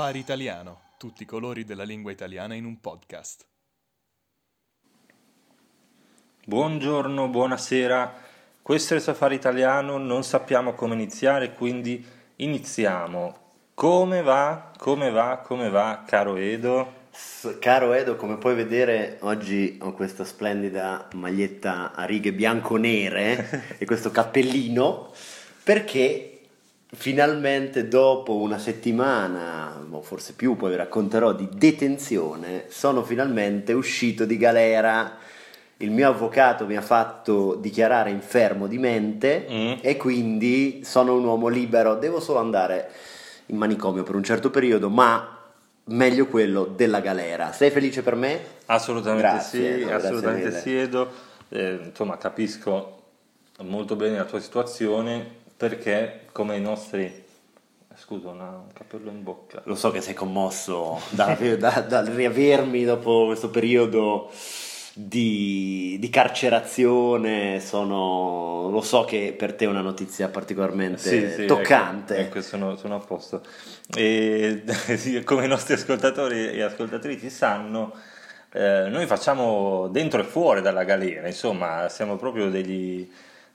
Safari Italiano, tutti i colori della lingua italiana in un podcast. Buongiorno, buonasera. Questo è il Safari Italiano, non sappiamo come iniziare, quindi iniziamo. Come va? Come va? Come va, caro Edo? S- Caro Edo, come puoi vedere, oggi ho questa splendida maglietta a righe bianco-nere e questo cappellino perché finalmente dopo una settimana, o forse più, poi vi racconterò, di detenzione, sono finalmente uscito di galera. Il mio avvocato mi ha fatto dichiarare infermo di mente Mm. e quindi sono un uomo libero. Devo solo andare in manicomio per un certo periodo, ma meglio quello della galera. Sei felice per me? Assolutamente Grazie, sì, grazie assolutamente sì, Edo. Eh, insomma, capisco molto bene la tua situazione perché come i nostri... Scusa, un capello in bocca. Lo so che sei commosso da- da- dal riavermi dopo questo periodo di, di carcerazione. Sono, lo so che per te è una notizia particolarmente Sì, sì, toccante. Ecco, ecco, sono, sono a posto. E come i nostri ascoltatori e ascoltatrici sanno, eh, noi facciamo dentro e fuori dalla galera, insomma, siamo proprio degli,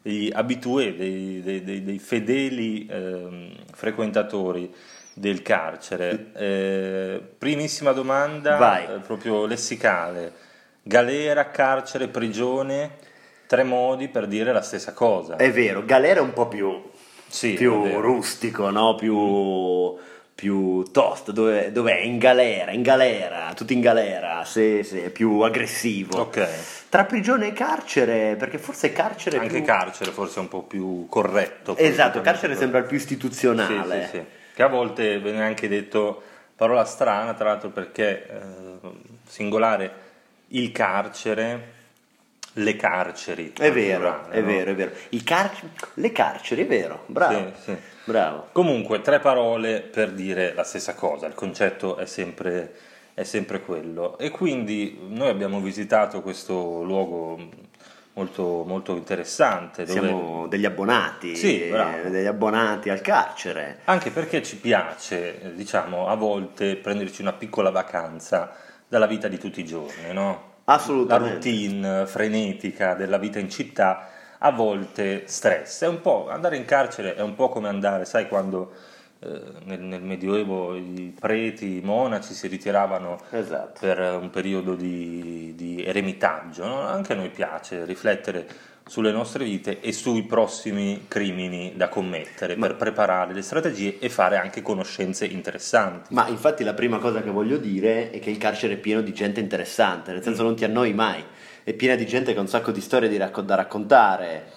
degli abitué, dei, dei- dei- dei fedeli ehm, frequentatori del carcere. Eh, primissima domanda, eh, proprio lessicale. Galera, carcere, prigione, tre modi per dire la stessa cosa. È vero, galera è un po' più, Sì, più rustico, no? più, più toast. Dove, dov'è? In galera, in galera, tutti in galera. Sì, sì, è più aggressivo. Ok. Tra prigione e carcere, perché forse carcere è Anche più... carcere forse è un po' più corretto. Esatto, carcere sembra il più Sì, istituzionale. sì, sì. Che a volte viene anche detto, parola strana tra l'altro perché eh, singolare il carcere, le carceri. È vero, plurale, è no? vero, è vero. Car- le carceri, è vero, bravo. Sì, sì. Bravo. Comunque, tre parole per dire la stessa cosa, il concetto è sempre, è sempre quello. E quindi noi abbiamo visitato questo luogo molto, molto interessante. Dove... Siamo degli abbonati, Sì, degli abbonati al carcere. Anche perché ci piace, diciamo, a volte prenderci una piccola vacanza dalla vita di tutti i giorni, no? La routine frenetica della vita in città a volte stress. È un po', andare in carcere è un po' come andare, sai, quando eh, nel, nel Medioevo i preti, i monaci si ritiravano Esatto. per un periodo di, di eremitaggio. no? Anche a noi piace riflettere sulle nostre vite e sui prossimi crimini da commettere per preparare le strategie e fare anche conoscenze interessanti. Ma infatti la prima cosa che voglio dire è che il carcere è pieno di gente interessante, nel senso non ti annoi mai, è piena di gente che ha un sacco di storie racco- da raccontare,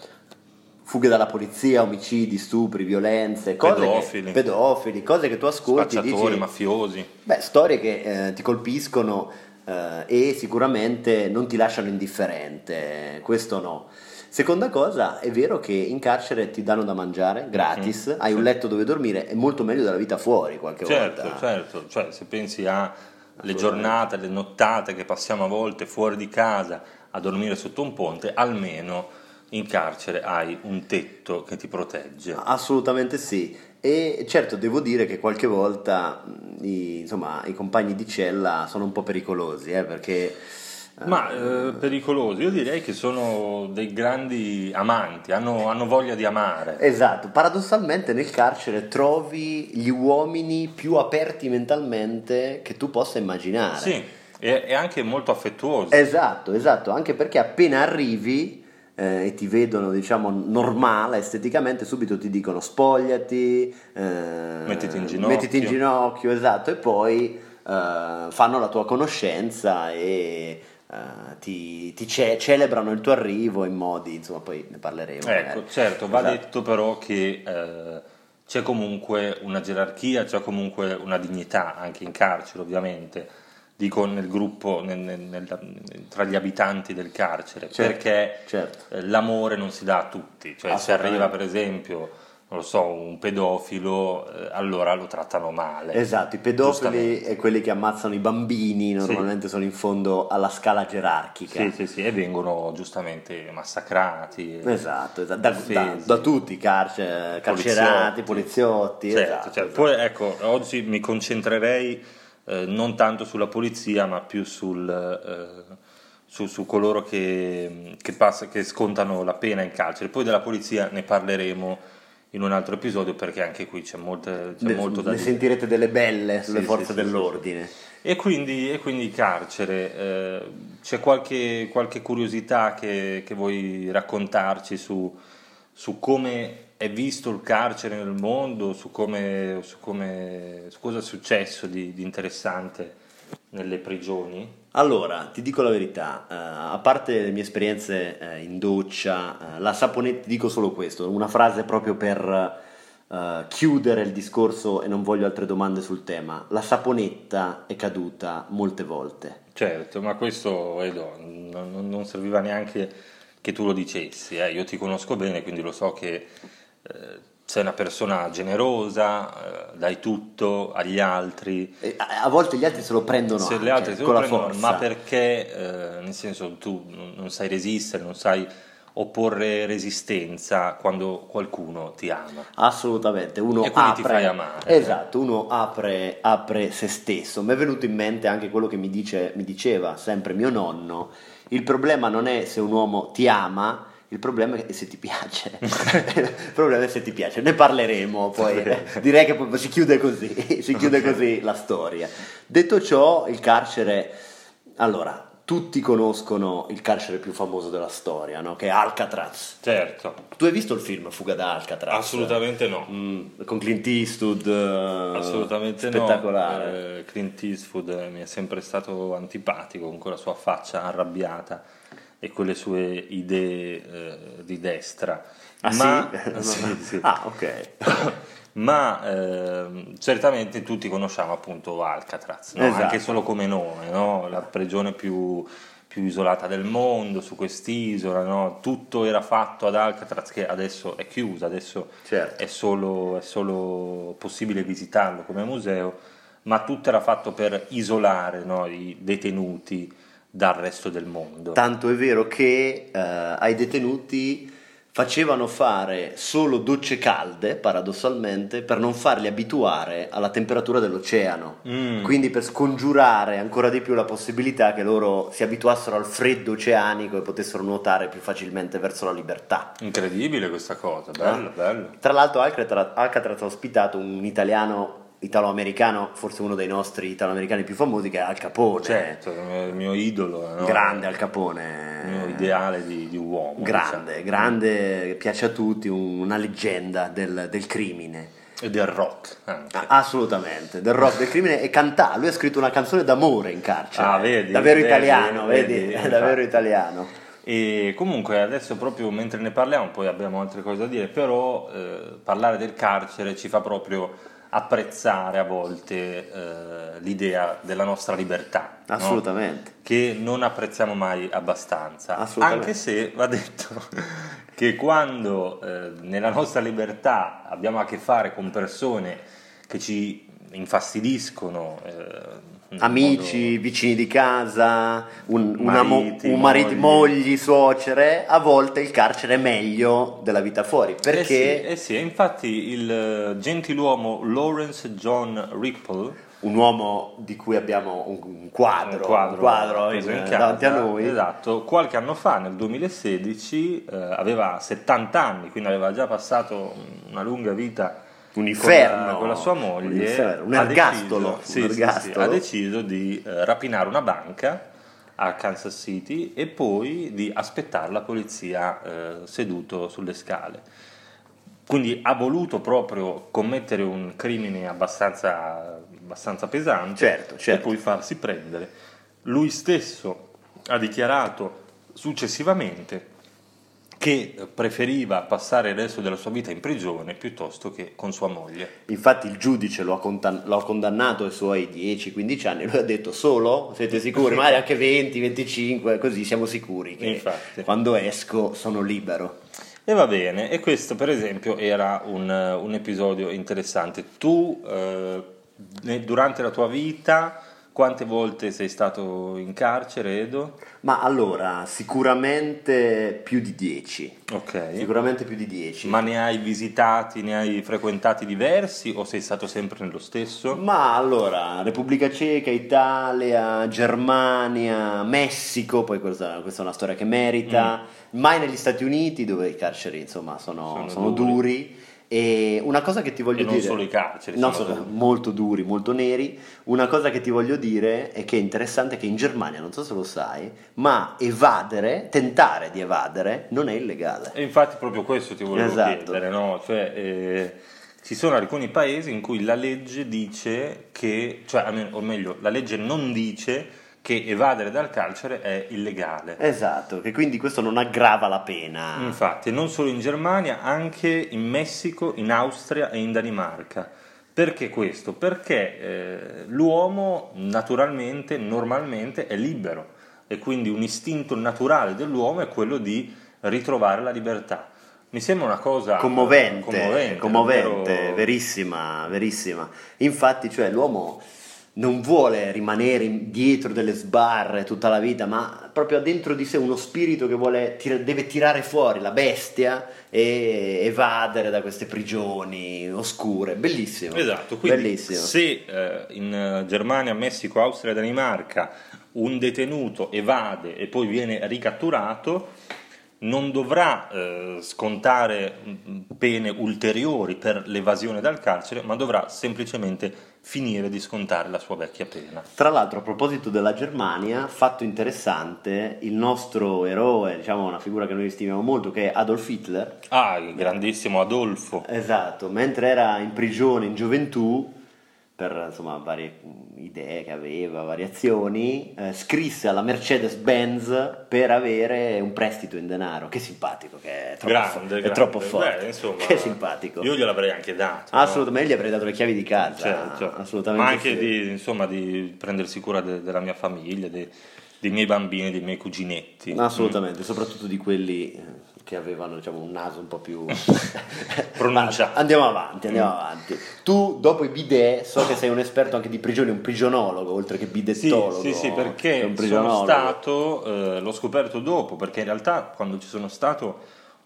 fughe dalla polizia, omicidi, stupri, violenze, cose Pedofili. che, pedofili, cose che tu ascolti Spacciatori, dici, mafiosi. beh, storie che eh, ti colpiscono eh, e sicuramente non ti lasciano indifferente, questo no. Seconda cosa, è vero che in carcere ti danno da mangiare gratis, hai un letto dove dormire, è molto meglio della vita fuori qualche Certo, volta. certo, cioè se pensi alle giornate, alle nottate che passiamo a volte fuori di casa a dormire sotto un ponte, almeno in carcere hai un tetto che ti protegge. Assolutamente sì. E certo devo dire che qualche volta mh, i, insomma, i compagni di cella sono un po' pericolosi, eh, perché... Ma eh, pericolosi, io direi che sono dei grandi amanti, hanno, hanno voglia di amare. Esatto, paradossalmente nel carcere trovi gli uomini più aperti mentalmente che tu possa immaginare. Sì, e, e anche molto affettuosi. Esatto, esatto, anche perché appena arrivi eh, e ti vedono, diciamo, normale esteticamente, subito ti dicono spogliati, eh, Mettiti in ginocchio. mettiti in ginocchio, esatto, e poi eh, fanno la tua conoscenza e eh, ti, ti ce- celebrano il tuo arrivo in modi, insomma, poi ne parleremo. Ecco, magari. certo, va Esatto. detto però che eh, c'è comunque una gerarchia, c'è comunque una dignità anche in carcere, ovviamente, dico nel gruppo, nel- nel- nel- tra gli abitanti del carcere, Certo, perché certo. eh, l'amore non si dà a tutti, cioè se Assolutamente. arriva per esempio non lo so, un pedofilo, eh, allora lo trattano male. Esatto, i pedofili e quelli che ammazzano i bambini normalmente sì. sono in fondo alla scala gerarchica. Sì, sì, sì, e vengono giustamente massacrati. Esatto, esatto. Da, da, da, tutti, carcer- carcerati, poliziotti. Certo, esatto, certo. Poi ecco, oggi mi concentrerei eh, non tanto sulla polizia, ma più sul... Eh, su, su, coloro che, che, passa, che, scontano la pena in carcere. Poi della polizia ne parleremo in un altro episodio perché anche qui c'è, molte, c'è ne, molto da ne dire. sentirete delle belle sulle sì, forze sì, dell'ordine. Sì, e, quindi, e quindi carcere, eh, c'è qualche, qualche curiosità che, che, vuoi raccontarci su, su, come è visto il carcere nel mondo, su, come, su, come, su cosa è successo di, di interessante nelle prigioni? Allora, ti dico la verità, uh, a parte le mie esperienze uh, in doccia, uh, la saponetta, dico solo questo, una frase proprio per chiudere il discorso e non voglio altre domande sul tema. La saponetta è caduta molte volte. Certo, ma questo Edo, non, non serviva neanche che tu lo dicessi, eh. io ti conosco bene, quindi lo so che sei una persona generosa, eh, dai tutto agli altri. A, volte gli altri se lo prendono se le altre se lo prendono, ma perché, eh, nel senso, tu non sai resistere, non sai opporre resistenza quando qualcuno ti ama. Assolutamente, uno e quindi apre, ti fai amare. Esatto, uno apre, apre se stesso. Mi è venuto in mente anche quello che mi, dice, mi diceva sempre mio nonno, il problema non è se un uomo ti ama, il problema è se ti piace, il problema è se ti piace, ne parleremo poi, direi che poi si chiude così, si chiude così la storia. Detto ciò, il carcere, allora, tutti conoscono il carcere più famoso della storia, no? che è Alcatraz. Certo. Tu hai visto il film Fuga da Alcatraz? Assolutamente no. Mm, con Clint Eastwood. Assolutamente spettacolare. no. Eh, Clint Eastwood mi è sempre stato antipatico con quella sua faccia arrabbiata e con le sue idee eh, di destra. Ah, ma, sì? sì, sì. Ah, ok. ma eh, certamente tutti conosciamo appunto Alcatraz, no? esatto. anche solo come nome, no? la prigione più, più, isolata del mondo su quest'isola, no? tutto era fatto ad Alcatraz che adesso è chiusa, adesso certo. è, solo, è solo possibile visitarlo come museo, ma tutto era fatto per isolare i detenuti dal resto del mondo. Tanto è vero che eh, ai detenuti facevano fare solo docce calde, paradossalmente, per non farli abituare alla temperatura dell'oceano. Mm. Quindi per scongiurare ancora di più la possibilità che loro si abituassero al freddo oceanico e potessero nuotare più facilmente verso la libertà. Incredibile questa cosa, bello, ah. bello. Tra l'altro Alcatraz, Alcatraz ha ospitato un italiano italo-americano, forse uno dei nostri italo-americani più famosi, che è Al Capone. Certo, il mio idolo. No? Grande Al Capone. Il mio ideale di, di uomo. Grande, diciamo. grande, piace a tutti, una leggenda del, del crimine. E del rock anche. Assolutamente, del rock, del crimine e cantà. Lui ha scritto una canzone d'amore in carcere. Ah, vedi? Davvero vedi, italiano, vedi? vedi? vedi davvero italiano. E comunque adesso proprio mentre ne parliamo, poi abbiamo altre cose da dire, però eh, parlare del carcere ci fa proprio apprezzare a volte eh, l'idea della nostra libertà. Assolutamente. No? Che non apprezziamo mai abbastanza. Anche se va detto che quando eh, nella nostra libertà abbiamo a che fare con persone che ci infastidiscono. Eh, Amici, modo... vicini di casa, un, mariti, un marito, mogli, suocere, a volte il carcere è meglio della vita fuori. Perché? Eh sì, eh sì infatti il eh, gentiluomo Lawrence John Ripple un uomo di cui abbiamo un quadro, un quadro, un quadro in, in davanti a noi. Esatto, qualche anno fa, nel 2016, eh, aveva 70 anni, quindi aveva già passato una lunga vita un inferno con la, sua moglie, un, un ergastolo, deciso, un ergastolo. Sì, sì, ha deciso di eh, rapinare una banca a Kansas City e poi di aspettare la polizia eh, seduto sulle scale. Quindi ha voluto proprio commettere un crimine abbastanza, abbastanza pesante certo, certo. e poi farsi prendere. Lui stesso ha dichiarato successivamente che preferiva passare il resto della sua vita in prigione piuttosto che con sua moglie. Infatti il giudice lo ha, contan- lo ha condannato ai suoi 10-15 anni, lui ha detto solo, siete sicuri, magari anche 20-25, così siamo sicuri che Infatti. quando esco sono libero. E va bene, e questo per esempio era un, un episodio interessante. Tu eh, durante la tua vita quante volte sei stato in carcere, Edo? Ma allora, sicuramente più di 10. Ok. Sicuramente più di 10. Ma ne hai visitati, ne hai frequentati diversi o sei stato sempre nello stesso? Ma allora, Repubblica Ceca, Italia, Germania, Messico, poi questa, questa è una storia che merita, mai negli Stati Uniti dove i carceri insomma sono, Sono sono duri. duri. E una cosa che ti voglio E non dire... solo i carceri, No, sono molto duri, molto neri. Una cosa che ti voglio dire è che è interessante che in Germania, non so se lo sai, ma evadere, tentare di evadere, non è illegale. E infatti proprio questo ti volevo Esatto. chiedere, no? Cioè, eh, ci sono alcuni paesi in cui la legge dice che, cioè, o meglio, la legge non dice che evadere dal carcere è illegale. Esatto, che quindi questo non aggrava la pena. Infatti, non solo in Germania, anche in Messico, in Austria e in Danimarca. Perché questo? Perché eh, l'uomo naturalmente, normalmente è libero e quindi un istinto naturale dell'uomo è quello di ritrovare la libertà. Mi sembra una cosa commovente, commovente, commovente, davvero- verissima, verissima. Infatti, cioè, l'uomo non vuole rimanere dietro delle sbarre tutta la vita, ma proprio ha dentro di sé uno spirito che vuole tir- deve tirare fuori la bestia e evadere da queste prigioni oscure. Bellissimo. Esatto, quindi Bellissimo. se eh, in eh, Germania, Messico, Austria e Danimarca un detenuto evade e poi viene ricatturato, non dovrà eh, scontare mh, pene ulteriori per l'evasione dal carcere, ma dovrà semplicemente finire di scontare la sua vecchia pena. Tra l'altro, a proposito della Germania, fatto interessante, il nostro eroe, diciamo una figura che noi stimiamo molto, che è Adolf Hitler, Ah, il grandissimo Adolfo. Esatto, mentre era in prigione in gioventù, per insomma varie mh, idee che aveva, variazioni, eh, scrisse alla Mercedes-Benz per avere un prestito in denaro. Che simpatico, che è troppo, Grande, fo- è grande. troppo forte. Beh, insomma, che simpatico. Io gliel'avrei anche dato. no? Assolutamente, gli avrei dato le chiavi di casa. Certo, Assolutamente. ma anche sì. di, insomma, di prendersi cura de- della mia famiglia, dei, dei miei bambini, dei miei cuginetti. Assolutamente, soprattutto di quelli eh, che avevano diciamo, un naso un po' più Pronunciato. Andiamo avanti, andiamo avanti. Tu dopo i bidet so che sei un esperto anche di prigioni, un prigionologo oltre che Sì, bidettologo. sì, sì, Sei perché sono stato, eh, l'ho scoperto dopo, perché in realtà quando ci sono stato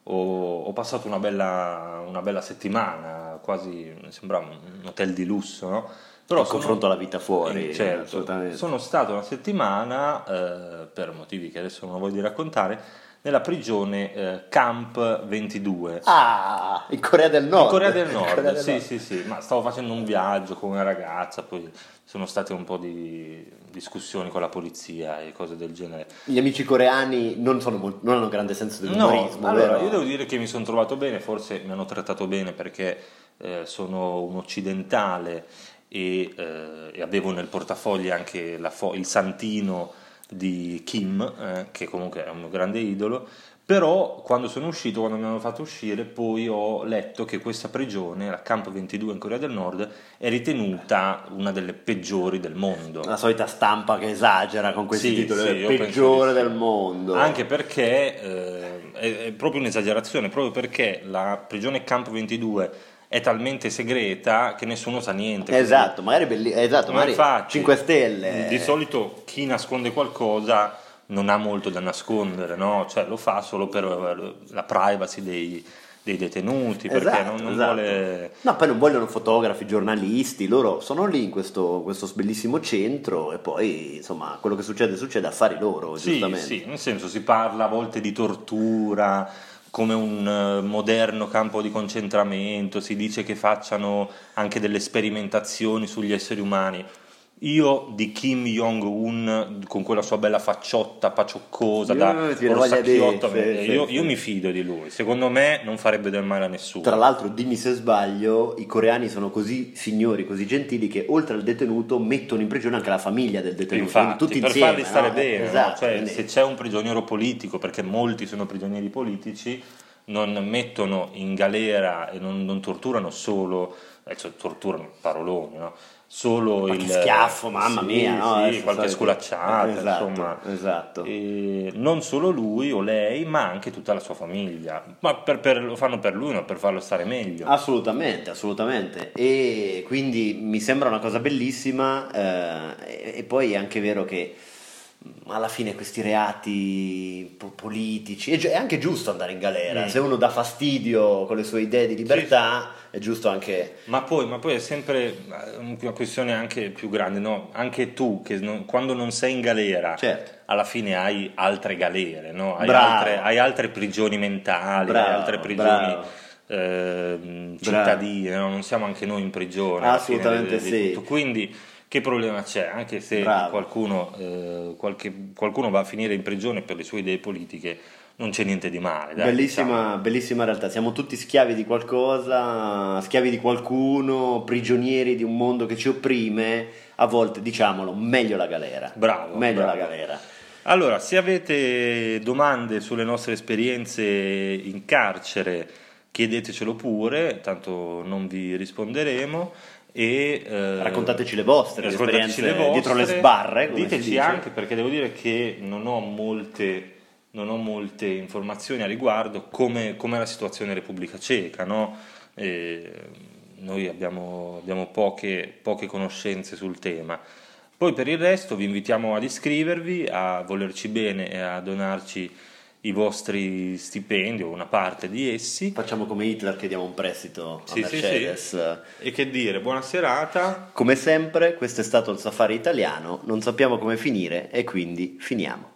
ho, ho passato una bella, una bella settimana, quasi, sembrava un hotel di lusso, no? Però sono- confronto alla vita fuori, Eh, certo. assolutamente. Sono stato una settimana, eh, per motivi che adesso non voglio raccontare, nella prigione eh, Camp 22. Ah, in Corea del Nord. In Corea del Nord, Corea del sì, Nord. sì, sì, ma stavo facendo un viaggio con una ragazza, poi sono state un po' di discussioni con la polizia e cose del genere. Gli amici coreani non, sono non hanno grande senso No, dell'umorismo, allora vero? io devo dire che mi sono trovato bene, forse mi hanno trattato bene perché eh, sono un occidentale e, eh, e avevo nel portafoglio anche la fo- il santino di Kim, eh, che comunque è un mio grande idolo. Però quando sono uscito, quando mi hanno fatto uscire, poi ho letto che questa prigione, la Camp 22 in Corea del Nord, è ritenuta una delle peggiori del mondo. La solita stampa che esagera con questi Sì, titoli, sì, peggiore del mondo. Anche perché eh, è, è proprio un'esagerazione, proprio perché la prigione Camp 22 è talmente segreta che nessuno sa niente. Esatto, magari, belli- esatto, Ma magari infatti, 5 stelle. Di solito chi nasconde qualcosa non ha molto da nascondere, no? Cioè lo fa solo per eh, la privacy dei, dei detenuti, perché Esatto, non, non esatto. vuole... No, poi non vogliono fotografi, giornalisti, loro sono lì in questo, questo bellissimo centro e poi insomma quello che succede succede, affari loro, Sì, giustamente. sì, nel senso si parla a volte di tortura come un eh, moderno campo di concentramento, si dice che facciano anche delle sperimentazioni sugli esseri umani. Io di Kim Jong-un con quella sua bella facciotta pacioccosa Io da sì, eh, sì, io, sì. io mi fido di lui, secondo me non farebbe del male a nessuno. Tra l'altro, dimmi se sbaglio, i coreani sono così signori, così gentili che oltre al detenuto mettono in prigione anche la famiglia del detenuto, Infatti, tutti per insieme. farli stare no? bene, no? Esatto, Cioè, quindi- se c'è un prigioniero politico, perché molti sono prigionieri politici, non mettono in galera e non, non torturano solo eh, cioè, torturano paroloni, no? Solo Qualche il schiaffo, mamma sì, mia, no? sì, qualche sculacciata, Esatto, insomma. esatto. E non solo lui o lei, ma anche tutta la sua famiglia. Ma per- per- lo fanno per lui, ma per farlo stare meglio. Assolutamente, assolutamente. E quindi mi sembra una cosa bellissima. eh, e, poi è anche vero che alla fine questi reati po- politici è, gi- è anche giusto andare in galera. Mm. Se uno dà fastidio con le sue idee di libertà, è giusto anche. Ma poi, ma poi è sempre eh, una questione anche più grande, no? Anche tu, che non- quando non sei in galera, Certo. alla fine hai altre galere, no? Hai, altre, hai altre prigioni mentali, Bravo, hai altre prigioni bravo. ehm, cittadine, no? non siamo anche noi in prigione. Assolutamente di- di sì. tutto. Quindi che problema c'è? Anche se qualcuno, eh, qualche- qualcuno va a finire in prigione per le sue idee politiche, non c'è niente di male. dai, Bellissima, diciamo. bellissima realtà, siamo tutti schiavi di qualcosa, schiavi di qualcuno, prigionieri di un mondo che ci opprime, a volte diciamolo, meglio la galera. Bravo, Meglio bravo. la galera. Allora, se avete domande sulle nostre esperienze in carcere, chiedetecelo pure, tanto non vi risponderemo. E, eh, Raccontateci le vostre, le esperienze dietro le sbarre, Diteci anche perché devo dire che non ho molte, non ho molte informazioni a riguardo, come, come è la situazione in Repubblica Ceca. No? Eh, noi abbiamo, abbiamo poche, poche conoscenze sul tema. Poi per il resto vi invitiamo ad iscrivervi, a volerci bene e a donarci i vostri stipendi o una parte di essi. Facciamo come Hitler che diamo un prestito a Sì, sì, Mercedes. E che dire, buona serata. Come sempre, questo è stato il safari italiano, non sappiamo come finire e quindi finiamo.